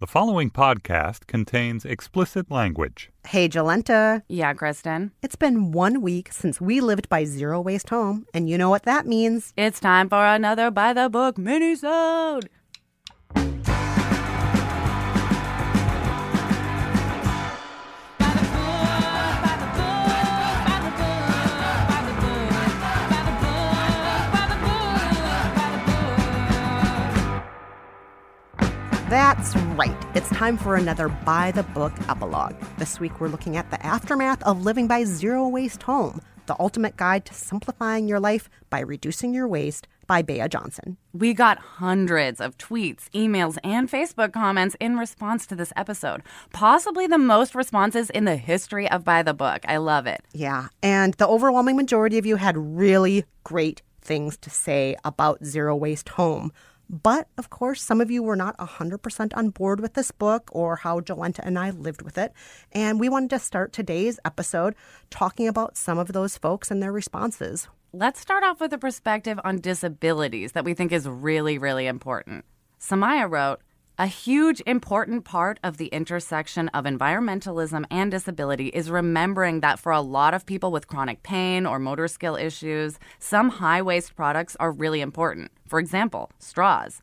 The following podcast contains explicit language. Hey, Jolenta. Yeah, Kristen. It's been one week since we lived by Zero Waste Home, and you know what that means. It's time for another By the Book mini-sode. That's right. It's time for another By the Book epilogue. This week we're looking at the aftermath of living by Zero Waste Home, the ultimate guide to simplifying your life by reducing your waste by Bea Johnson. We got hundreds of tweets, emails, and Facebook comments in response to this episode. Possibly the most responses in the history of By the Book. I love it. Yeah, and the overwhelming majority of you had really great things to say about Zero Waste Home. But of course, some of you were not 100% on board with this book or how Jolenta and I lived with it. And we wanted to start today's episode talking about some of those folks and their responses. Let's start off with a perspective on disabilities that we think is really, really important. Samaya wrote, a huge important part of the intersection of environmentalism and disability is remembering that for a lot of people with chronic pain or motor skill issues, some high waste products are really important. For example, straws.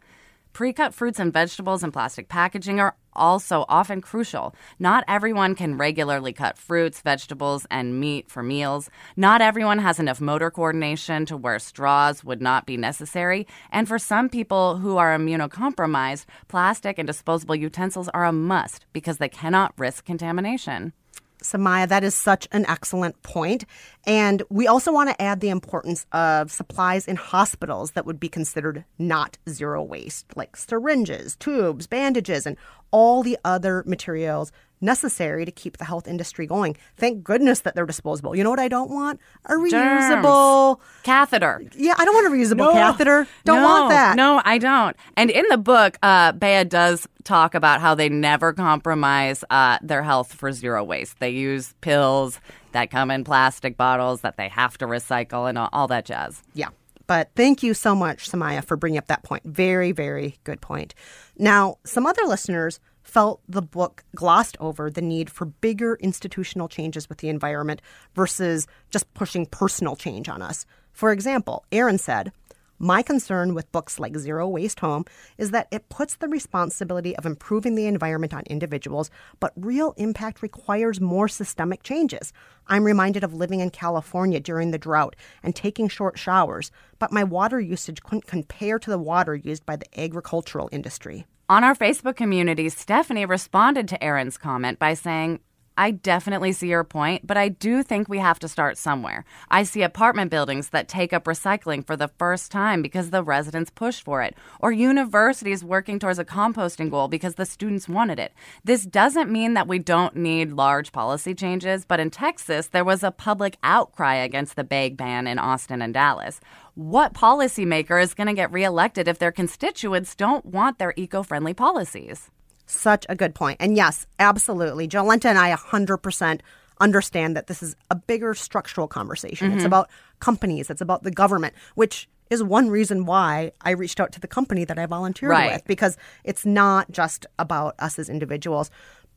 Pre cut fruits and vegetables in plastic packaging are also often crucial. Not everyone can regularly cut fruits, vegetables, and meat for meals. Not everyone has enough motor coordination to where straws would not be necessary. And for some people who are immunocompromised, plastic and disposable utensils are a must because they cannot risk contamination. Samaya, that is such an excellent point. And we also want to add the importance of supplies in hospitals that would be considered not zero waste, like syringes, tubes, bandages, and all the other materials necessary to keep the health industry going. Thank goodness that they're disposable. You know what I don't want? A reusable Germs. catheter. Yeah, I don't want a reusable No. catheter. Don't no, want that. No, I don't. And in the book, uh, Bea does talk about how they never compromise uh, their health for zero waste. They use pills that come in plastic bottles that they have to recycle and all, all that jazz. Yeah. But thank you so much, Samaya, for bringing up that point. Very, very good point. Now, some other listeners felt the book glossed over the need for bigger institutional changes with the environment versus just pushing personal change on us. For example, Aaron said, my concern with books like Zero Waste Home is that it puts the responsibility of improving the environment on individuals, but real impact requires more systemic changes. I'm reminded of living in California during the drought and taking short showers, but my water usage couldn't compare to the water used by the agricultural industry. On our Facebook community, Stephanie responded to Aaron's comment by saying, I definitely see your point, but I do think we have to start somewhere. I see apartment buildings that take up recycling for the first time because the residents pushed for it, or universities working towards a composting goal because the students wanted it. This doesn't mean that we don't need large policy changes, but in Texas, there was a public outcry against the bag ban in Austin and Dallas. What policymaker is going to get reelected if their constituents don't want their eco friendly policies? Such a good point. And yes, absolutely. Jolenta and I 100% understand that this is a bigger structural conversation. Mm-hmm. It's about companies, it's about the government, which is one reason why I reached out to the company that I volunteered right. with because it's not just about us as individuals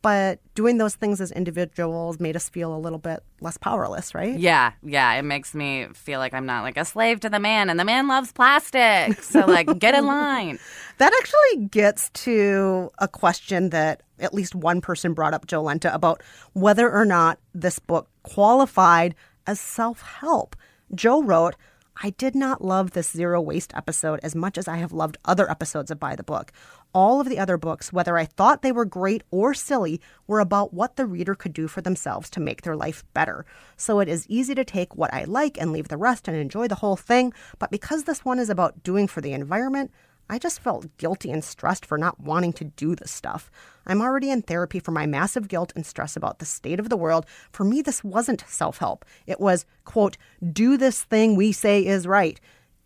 but doing those things as individuals made us feel a little bit less powerless, right? Yeah, yeah. It makes me feel like I'm not like a slave to the man, and the man loves plastic. So, like, get in line. That actually gets to a question that at least one person brought up, Jolenta, about whether or not this book qualified as self help. Joe wrote, I did not love this zero waste episode as much as I have loved other episodes of By the Book. All of the other books, whether I thought they were great or silly, were about what the reader could do for themselves to make their life better. So it is easy to take what I like and leave the rest and enjoy the whole thing. But because this one is about doing for the environment, I just felt guilty and stressed for not wanting to do this stuff. I'm already in therapy for my massive guilt and stress about the state of the world. For me, this wasn't self help. It was, quote, do this thing we say is right.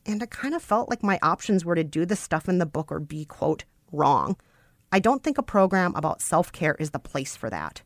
And I kind of felt like my options were to do the stuff in the book or be, quote, wrong. I don't think a program about self care is the place for that.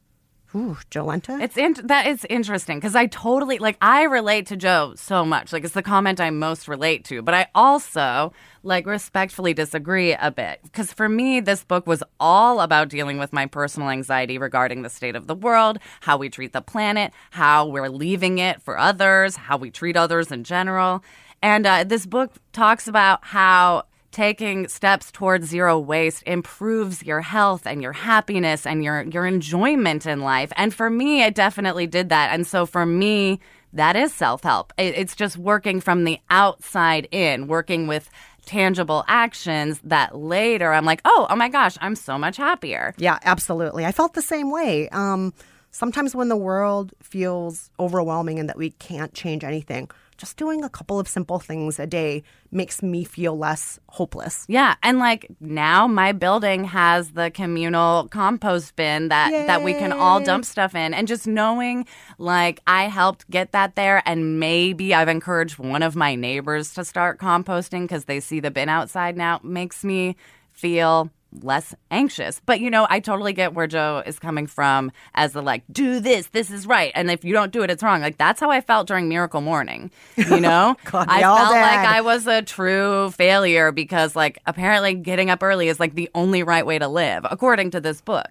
Ooh, Jolenta? It's in, that is interesting because I totally like I relate to Joe so much. Like it's the comment I most relate to, but I also like respectfully disagree a bit because for me this book was all about dealing with my personal anxiety regarding the state of the world, how we treat the planet, how we're leaving it for others, how we treat others in general. And uh, this book talks about how taking steps towards zero waste improves your health and your happiness and your your enjoyment in life. And for me, it definitely did that. And so for me, that is self-help. It's just working from the outside in, working with tangible actions that later I'm like, "Oh, oh my gosh, I'm so much happier." Yeah, absolutely. I felt the same way. Um sometimes when the world feels overwhelming and that we can't change anything, just doing a couple of simple things a day makes me feel less hopeless. Yeah, and like now my building has the communal compost bin that Yay. that we can all dump stuff in and just knowing like I helped get that there and maybe I've encouraged one of my neighbors to start composting cuz they see the bin outside now makes me feel less anxious. But you know, I totally get where Joe is coming from as the like, do this, this is right. And if you don't do it, it's wrong. Like that's how I felt during Miracle Morning. You know? God, I felt did. like I was a true failure because like apparently getting up early is like the only right way to live, according to this book.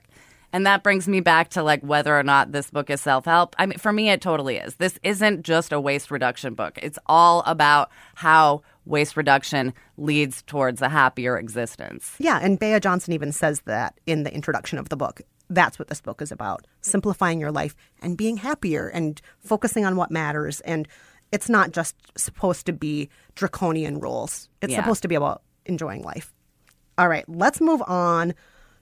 And that brings me back to like whether or not this book is self help. I mean, for me, it totally is. This isn't just a waste reduction book, it's all about how waste reduction leads towards a happier existence. Yeah, and Bea Johnson even says that in the introduction of the book. That's what this book is about simplifying your life and being happier and focusing on what matters. And it's not just supposed to be draconian rules, it's Yeah. supposed to be about enjoying life. All right, let's move on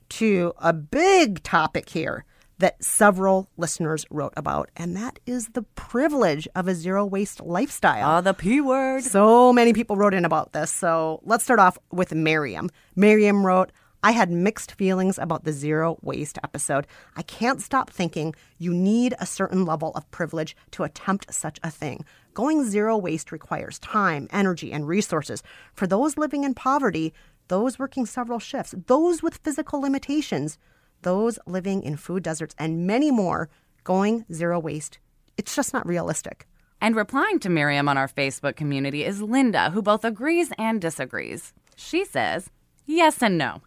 to a big topic here that several listeners wrote about, and that is the privilege of a zero waste lifestyle. Oh, the P word. So many people wrote in about this. So let's start off with Miriam. Miriam wrote, I had mixed feelings about the zero waste episode. I can't stop thinking you need a certain level of privilege to attempt such a thing. Going zero waste requires time, energy, and resources. For those living in poverty, those working several shifts, those with physical limitations, those living in food deserts, and many more, going zero waste, it's just not realistic. And replying to Miriam on our Facebook community is Linda, who both agrees and disagrees. She says, yes and no.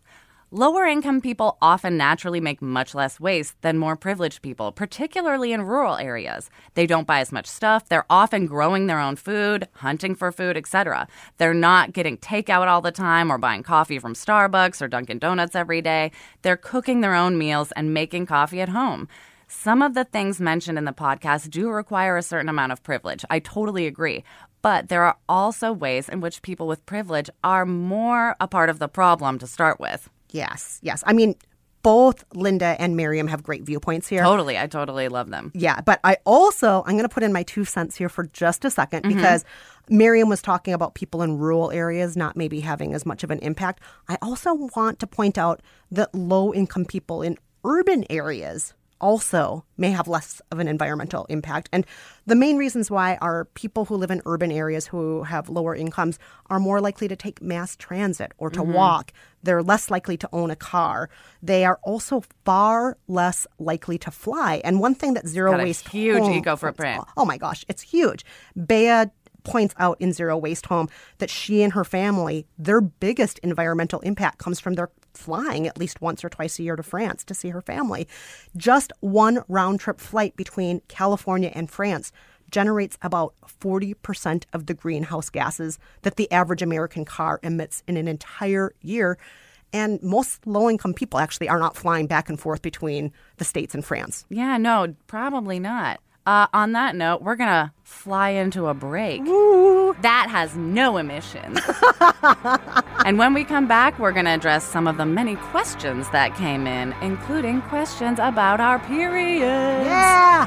Lower income people often naturally make much less waste than more privileged people, particularly in rural areas. They don't buy as much stuff, they're often growing their own food, hunting for food, etc. They're not getting takeout all the time or buying coffee from Starbucks or Dunkin' Donuts every day. They're cooking their own meals and making coffee at home. Some of the things mentioned in the podcast do require a certain amount of privilege. I totally agree. But there are also ways in which people with privilege are more a part of the problem to start with. Yes, yes. I mean, both Linda and Miriam have great viewpoints here. Totally. I totally love them. Yeah, but I also I'm going to put in my two cents here for just a 2nd mm-hmm. because Miriam was talking about people in rural areas not maybe having as much of an impact. I also want to point out that low income people in urban areas also may have less of an environmental impact. And the main reasons why are people who live in urban areas who have lower incomes are more likely to take mass transit or to mm-hmm. walk. They're less likely to own a car. They are also far less likely to fly. And one thing that zero Got a waste huge home eco footprint. Oh my gosh, it's huge. Bea points out in Zero Waste Home that she and her family, their biggest environmental impact comes from their flying at least once or twice a year to France to see her family. Just one round trip flight between California and France generates about 40% of the greenhouse gases that the average American car emits in an entire year. And most low income people actually are not flying back and forth between the States and France. Yeah, no, probably not. Uh, on that note, we're going to fly into a break. That has no emissions. and when we come back, we're going to address some of the many questions that came in, including questions about our periods. Yeah!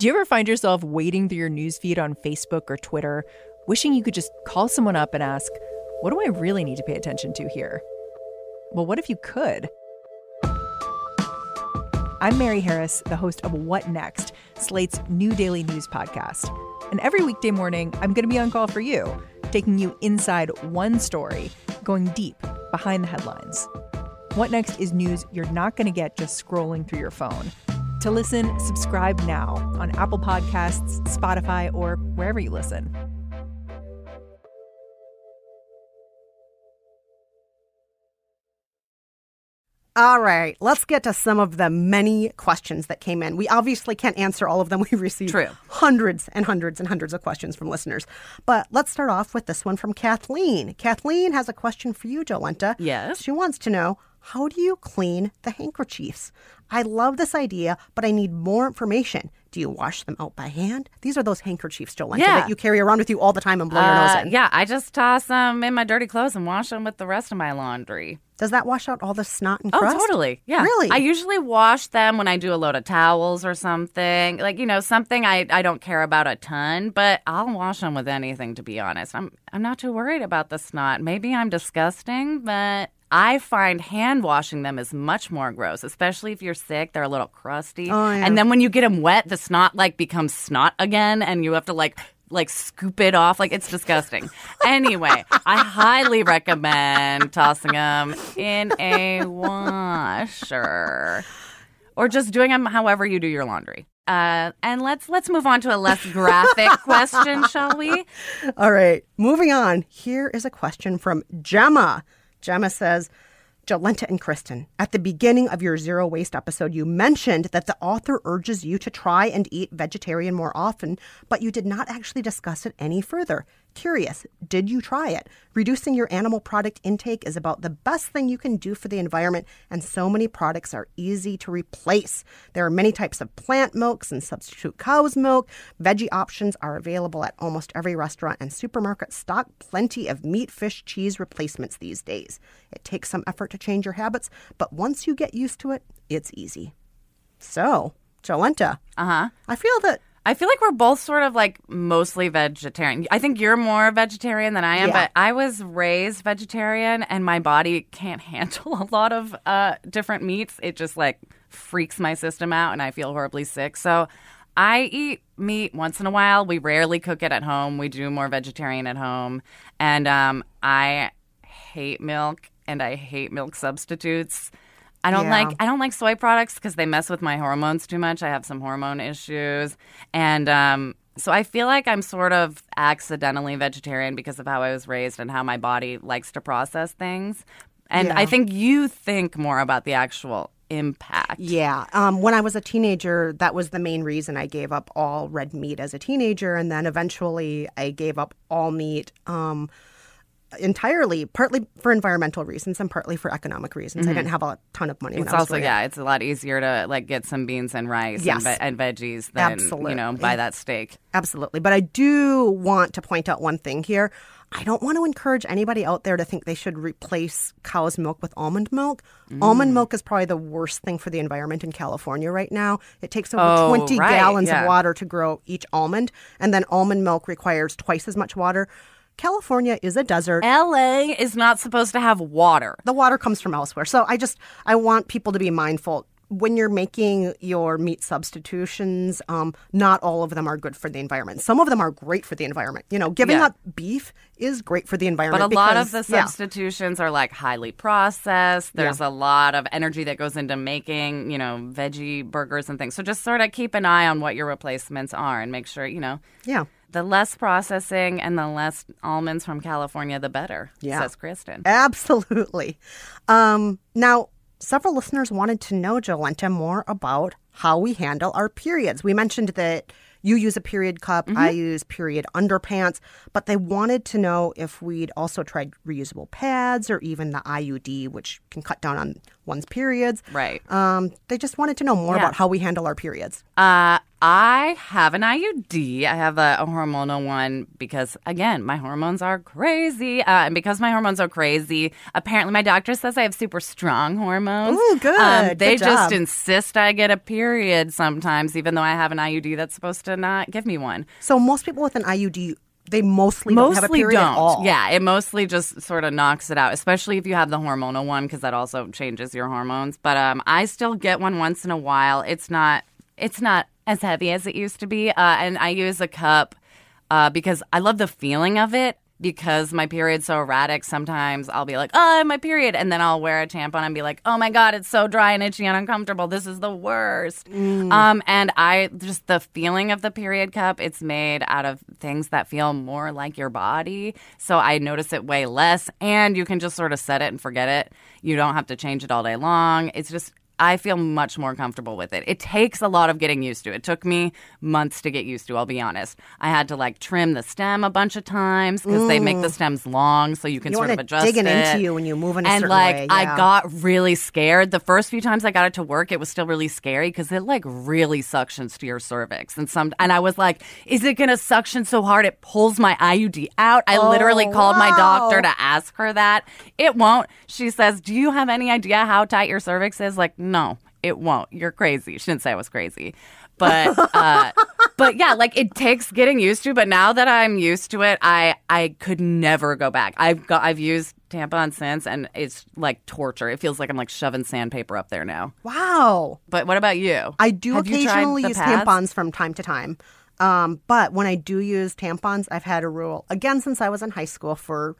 Do you ever find yourself wading through your newsfeed on Facebook or Twitter, wishing you could just call someone up and ask, What do I really need to pay attention to here? Well, what if you could? I'm Mary Harris, the host of What Next, Slate's new daily news podcast. And every weekday morning, I'm going to be on call for you, taking you inside one story, going deep behind the headlines. What Next is news you're not going to get just scrolling through your phone. To listen, subscribe now on Apple Podcasts, Spotify, or wherever you listen. All right, let's get to some of the many questions that came in. We obviously can't answer all of them. We received True. hundreds and hundreds and hundreds of questions from listeners. But let's start off with this one from Kathleen. Kathleen has a question for you, Jolenta. Yes. She wants to know how do you clean the handkerchiefs? I love this idea, but I need more information. Do you wash them out by hand? These are those handkerchiefs, Jolenta, Yeah. that you carry around with you all the time and blow your Uh, nose in. yeah, I just toss them in my dirty clothes and wash them with the rest of my laundry. Does that wash out all the snot and oh, crust? Oh, totally. Yeah. Really? I usually wash them when I do a load of towels or something. Like, you know, something I, I don't care about a ton, but I'll wash them with anything, to be honest. I'm, I'm not too worried about the snot. Maybe I'm disgusting, but I find hand washing them is much more gross, especially if you're sick. They're a little crusty. Oh, yeah. And then when you get them wet, the snot like becomes snot again, and you have to like like scoop it off. Like it's disgusting. anyway, I highly recommend tossing them in a washer, or just doing them however you do your laundry. Uh, and let's let's move on to a less graphic question, shall we? All right, moving on. Here is a question from Gemma. Gemma says, Jolenta and Kristen, at the beginning of your zero waste episode, you mentioned that the author urges you to try and eat vegetarian more often, but you did not actually discuss it any further. Curious, did you try it? Reducing your animal product intake is about the best thing you can do for the environment, and so many products are easy to replace. There are many types of plant milks and substitute cow's milk. Veggie options are available at almost every restaurant, and supermarket. stock plenty of meat, fish, cheese replacements these days. It takes some effort to change your habits, but once you get used to it, it's easy. So, Jolenta, Uh huh. I feel that I feel like we're both sort of like mostly vegetarian. I think you're more vegetarian than I am, Yeah. but I was raised vegetarian and my body can't handle a lot of uh, different meats. It just like freaks my system out and I feel horribly sick. So I eat meat once in a while. We rarely cook it at home. We do more vegetarian at home. And um, I hate milk and I hate milk substitutes. I don't Yeah. like I don't like soy products because they mess with my hormones too much. I have some hormone issues, and um, so I feel like I'm sort of accidentally vegetarian because of how I was raised and how my body likes to process things. And Yeah. I think you think more about the actual impact. Yeah. Um, when I was a teenager, that was the main reason I gave up all red meat as a teenager. And then eventually I gave up all meat. Um, entirely, partly for environmental reasons and partly for economic reasons. I didn't have a ton of money. when It's I was also yeah, it's a lot easier to like get some beans and rice Yes. and, ve- and veggies than you know buy that steak. Absolutely. But I do want to point out one thing here. I don't want to encourage anybody out there to think they should replace cow's milk with almond milk. Mm. Almond milk is probably the worst thing for the environment in California right now. It takes over Oh, 20 right, gallons yeah. of water to grow each almond, and then almond milk requires twice as much water. California is a desert. LA is not supposed to have water. the water comes from elsewhere. So I just I want people to be mindful when you're making your meat substitutions. Um, not all of them are good for the environment. Some of them are great for the environment. You know, giving Yeah. up beef is great for the environment. But a lot of the because- yeah. substitutions are like highly processed. There's a lot of energy that goes into making, you know, veggie burgers and things. So just sort of keep an eye on what your replacements are and make sure, you know, yeah. The less processing and the less almonds from California, the better, Yeah. says Kristen. Absolutely. Um, now, several listeners wanted to know, Jolenta, more about how we handle our periods. We mentioned that you use a period cup, I use period underpants, but they wanted to know if we'd also tried reusable pads or even the IUD, which can cut down on one's periods. Right. Um, they just wanted to know more Yeah. about how we handle our periods. Uh, I have an IUD. I have a, a hormonal one because, again, my hormones are crazy. Uh, and because my hormones are crazy, apparently my doctor says I have super strong hormones. Ooh, good. Um, they Good just insist I get a period sometimes, even though I have an IUD that's supposed to not give me one. So most people with an IUD, they mostly, don't have a Mostly period don't. all. Yeah, it mostly just sort of knocks it out, especially if you have the hormonal one because that also changes your hormones. But um, I still get one once in a while. It's not it's not as heavy as it used to be, uh, and I use a cup uh, because I love the feeling of it. Because my period's so erratic, sometimes I'll be like, "Oh, I have my period," and then I'll wear a tampon and be like, "Oh my god, it's so dry and itchy and uncomfortable. This is the worst." Um, and I just the feeling of the period cup. It's made out of things that feel more like your body, so I notice it way less. And you can just sort of set it and forget it. You don't have to change it all day long. It's just I feel much more comfortable with it. It takes a lot of getting used to. It took me months to get used to, I'll be honest. I had to like trim the stem a bunch of times because they make the stems long so you can You sort of it adjust digging it. into you when you move in a and certain like way, I yeah. got really scared. The first few times I got it to work, it was still really scary because it like really suctions to your cervix. And some and I was like, is it gonna suction so hard it pulls my IUD out? I literally Oh, called my doctor to ask her that. It won't. She says, Do you have any idea how tight your cervix is? Like, no, it won't. You're crazy. She didn't say I was crazy. But uh but yeah, like it takes getting used to, but now that I'm used to it, I I could never go back. I've got I've used tampon since and it's like torture. It feels like I'm like shoving sandpaper up there now. Wow. But what about you? I do Have occasionally use pads? tampons from time to time. Um, but when I do use tampons, I've had a rule, again, since I was in high school for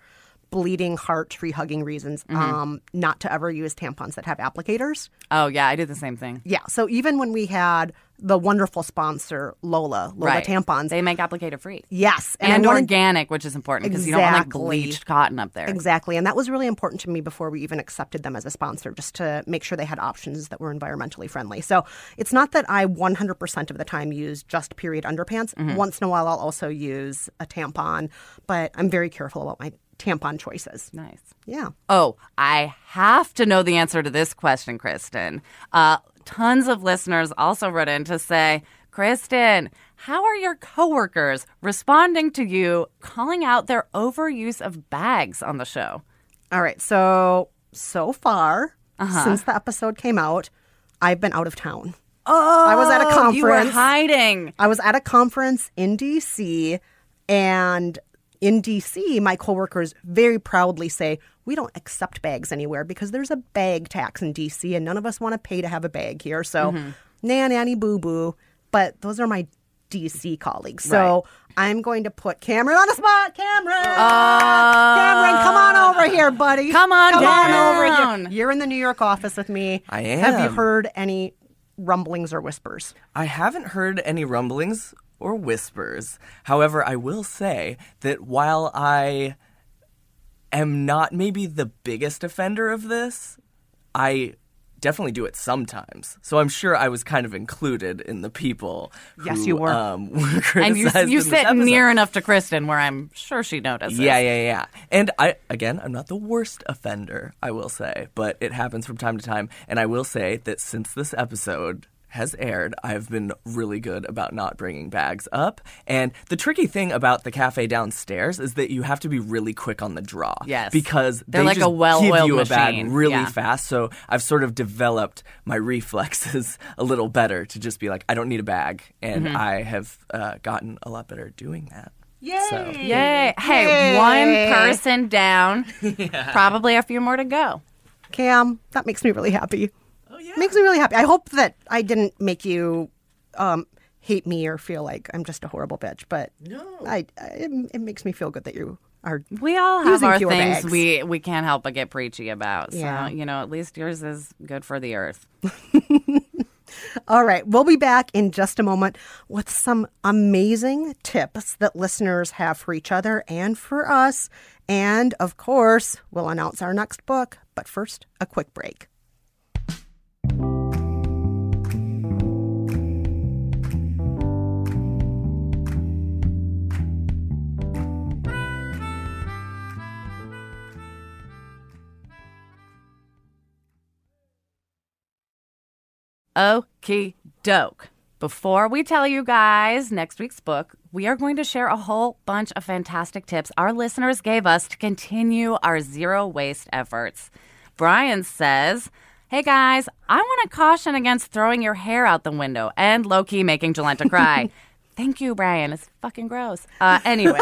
bleeding, heart, tree hugging reasons, Mm-hmm. um, not to ever use tampons that have applicators. Oh yeah, I do the same thing. Yeah. So even when we had the wonderful sponsor, Lola, Lola right. tampons, They make applicator free. yes. And, wanted- organic, which is important because you don't want like bleached cotton up there. Exactly. And that was really important to me before we even accepted them as a sponsor, just to make sure they had options that were environmentally friendly. So it's not that I 100% of the time use just period underpants. Mm-hmm. Once in a while, I'll also use a tampon, but I'm very careful about my tampon choices. Nice. Yeah. Oh, I have to know the answer to this question, Kristen. Uh, tons of listeners also wrote in to say, Kristen, how are your coworkers responding to you calling out their overuse of bags on the show? All right. So, so far, Uh-huh. since the episode came out, I've been out of town. Oh, I was at a conference. You were hiding. I was at a conference in DC, and in DC, my coworkers very proudly say, We don't accept bags anywhere because there's a bag tax in DC, and none of us want to pay to have a bag here. So, Mm-hmm. nan, nanny, boo boo. But those are my DC colleagues. So, I'm going to put Cameron on the spot. Cameron! Cameron, come on over here, buddy. Uh, Come on come on over here. You're in the New York office with me. I am. Have you heard any rumblings or whispers? I haven't heard any rumblings or whispers. However, I will say that while I am not maybe the biggest offender of this, I definitely do it sometimes. So I'm sure I was kind of included in the people. Yes, you were. Um, were And you, you sit episode. near enough to Kristen where I'm sure she notices. Yeah, yeah, yeah. And I again, I'm not the worst offender, I will say, but it happens from time to time. And I will say that since this episode has aired, I've been really good about not bringing bags up. And the tricky thing about the cafe downstairs is that you have to be really quick on the draw. Yes. because They're they like a just well-oiled give you a bag machine. really Yeah. fast. So I've sort of developed my reflexes a little better to just be like, I don't need a bag, and Mm-hmm. I have uh, gotten a lot better at doing that. Yay! So. Yay. Hey, one person down. Probably a few more to go. Cam, that makes me really happy. Oh yeah, makes me really happy. I hope that I didn't make you um, hate me or feel like I'm just a horrible bitch. But no, I, I it, it makes me feel good that you are. We all have Using our things bags. we we can't help but get preachy about. So, Yeah. you know, at least yours is good for the earth. All right, we'll be back in just a moment with some amazing tips that listeners have for each other and for us. And of course, we'll announce our next book. But first, a quick break. Okie doke. Before we tell you guys next week's book, we are going to share a whole bunch of fantastic tips our listeners gave us to continue our zero waste efforts. Brian says, Hey guys, I want to caution against throwing your hair out the window and low key making Jolenta cry. Thank you, Brian. It's fucking gross. Uh, anyway,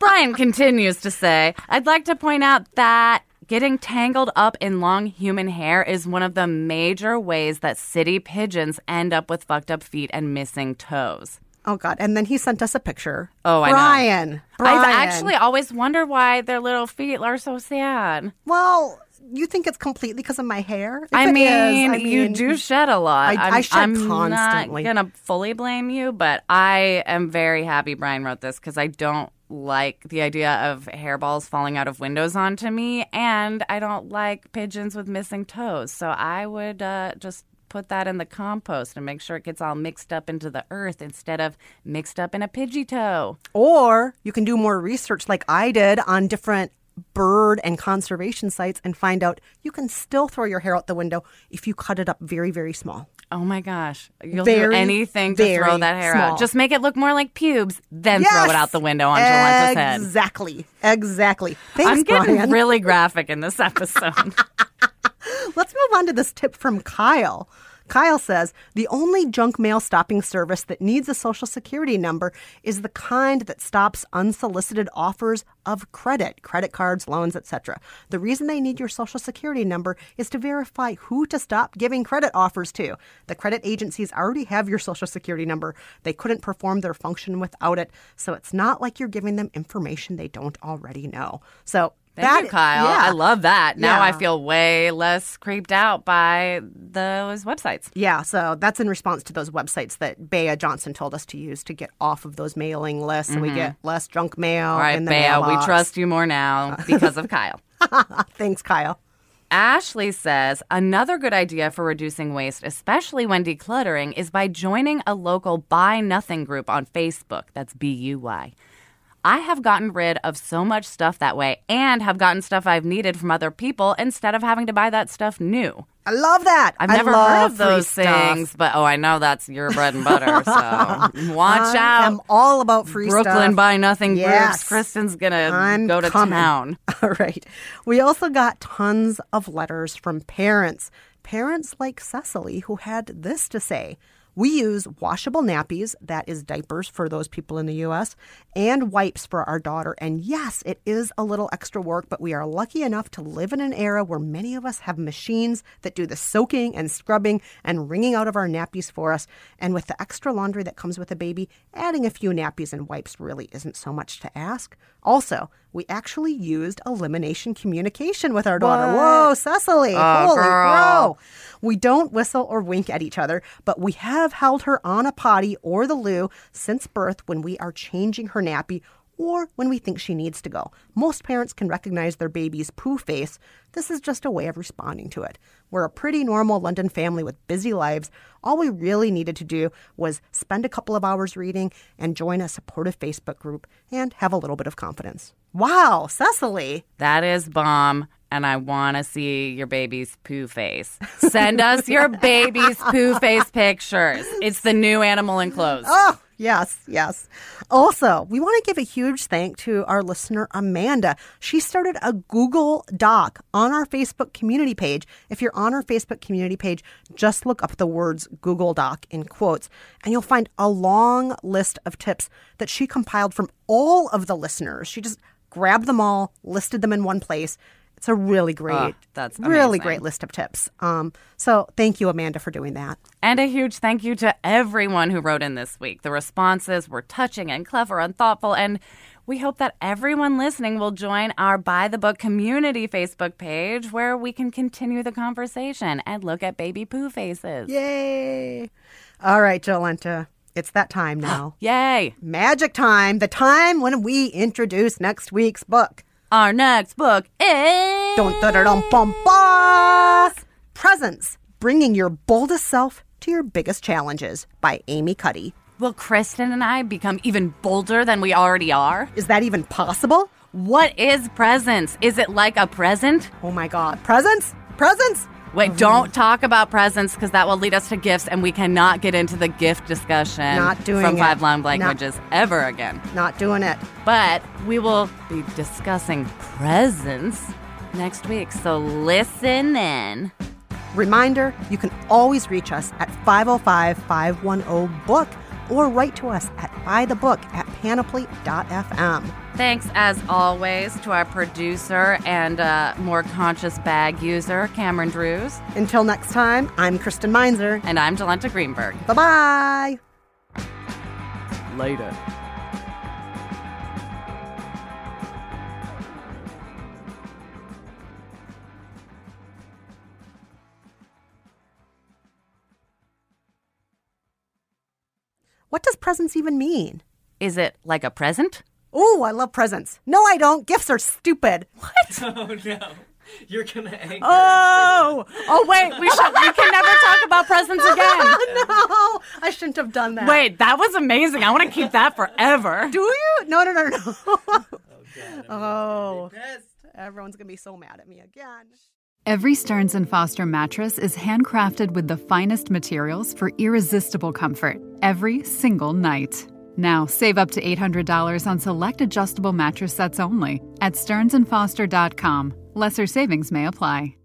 Brian continues to say, I'd like to point out that getting tangled up in long human hair is one of the major ways that city pigeons end up with fucked up feet and missing toes. Oh God! And then he sent us a picture. Oh, I know. Brian. Brian. I've actually always wondered why their little feet are so sad. Well, you think it's completely because of my hair? If I it is, mean, I you do shed a lot. I- I'm, I shed I'm constantly. not gonna fully blame you, but I am very happy Brian wrote this because I don't like the idea of hairballs falling out of windows onto me, and I don't like pigeons with missing toes. So I would uh, just put that in the compost and make sure it gets all mixed up into the earth instead of mixed up in a pidgey toe. Or you can do more research like I did on different bird and conservation sites and find out you can still throw your hair out the window if you cut it up very, very small. Oh my gosh. You'll do anything to throw that hair small. out. Just make it look more like pubes, then throw it out the window on Jolenta's head. Exactly. Exactly. Thanks, I'm getting Brian. really graphic in this episode. Let's move on to this tip from Kyle. Kyle says the only junk mail stopping service that needs a social security number is the kind that stops unsolicited offers of credit, credit cards, loans, etc. The reason they need your social security number is to verify who to stop giving credit offers to. The credit agencies already have your social security number. They couldn't perform their function without it, so it's not like you're giving them information they don't already know. So Thank that you, Kyle. yeah. I love that. Now I feel way less creeped out by those websites. Yeah, so that's in response to those websites that Bea Johnson told us to use to get off of those mailing lists, so we get less junk mail. Mm-hmm. All right, Bea, we trust you more now because of Kyle. Thanks, Kyle. Ashley says another good idea for reducing waste, especially when decluttering, is by joining a local Buy Nothing group on Facebook. That's B U Y. I have gotten rid of so much stuff that way and have gotten stuff I've needed from other people instead of having to buy that stuff new. I love that. I've I never heard of those stuff. things, but oh, I know that's your bread and butter. So watch out. I'm all about free Brooklyn stuff. Buy Nothing Yes. groups. Kristen's gonna I'm go to coming. town. All right. We also got tons of letters from parents. Parents like Cecily, who had this to say. We use washable nappies, that is diapers for those people in the US, and wipes for our daughter. And yes, it is a little extra work, but we are lucky enough to live in an era where many of us have machines that do the soaking and scrubbing and wringing out of our nappies for us. And with the extra laundry that comes with a baby, adding a few nappies and wipes really isn't so much to ask. Also, we actually used elimination communication with our daughter. Whoa, Cecily. Oh, holy girl. crow. We don't whistle or wink at each other, but we have held her on a potty or the loo since birth when we are changing her nappy or when we think she needs to go. Most parents can recognize their baby's poo face. This is just a way of responding to it. We're a pretty normal London family with busy lives. All we really needed to do was spend a couple of hours reading and join a supportive Facebook group and have a little bit of confidence. Wow, Cecily. That is bomb. And I want to see your baby's poo face. Send us your baby's poo face pictures. It's the new animal in clothes. Oh, Yes, yes. Also, we want to give a huge thank to our listener Amanda. She started a Google Doc on our Facebook community page. If you're on our Facebook community page, just look up the words Google Doc in quotes, and you'll find a long list of tips that she compiled from all of the listeners. She just grabbed them all, listed them in one place, it's a really great, oh, that's amazing. really great list of tips. Um, so thank you, Amanda, for doing that. And a huge thank you to everyone who wrote in this week. The responses were touching and clever and thoughtful, and we hope that everyone listening will join our By the Book community Facebook page where we can continue the conversation and look at baby poo faces. Yay! All right, Jolenta. It's that time now. Yay! Magic time, the time when we introduce next week's book. Our next book is Dun, dun, dun, bum, bum. Presence, bringing your boldest self to your biggest challenges by Amy Cuddy. Will Kristen and I become even bolder than we already are? Is that even possible? What is presence? Is it like a present? Oh my god. Presents? Presents? Wait, mm-hmm. don't talk about presents because that will lead us to gifts, and we cannot get into the gift discussion Not doing from it. Five Love Languages Not- ever again. Not doing it. But we will be discussing presents next week, so listen in. Reminder you can always reach us at 505 510 book or write to us at bythebook at panoply.fm. Thanks, as always, to our producer and uh, more conscious bag user, Cameron Drews. Until next time, I'm Kristen Meinzer. And I'm Jolenta Greenberg. Bye bye. Later. What does presents even mean? Is it like a present? Oh, I love presents. No, I don't. Gifts are stupid. What? Oh no. You're gonna anger. Oh, oh wait, we should. We can never talk about presents again. no, I shouldn't have done that. Wait, that was amazing. I want to keep that forever. Do you? No, no, no, no. oh, God, oh, everyone's gonna be so mad at me again. Every Stearns and Foster mattress is handcrafted with the finest materials for irresistible comfort every single night. Now, save up to $800 on select adjustable mattress sets only at stearnsandfoster.com. Lesser savings may apply.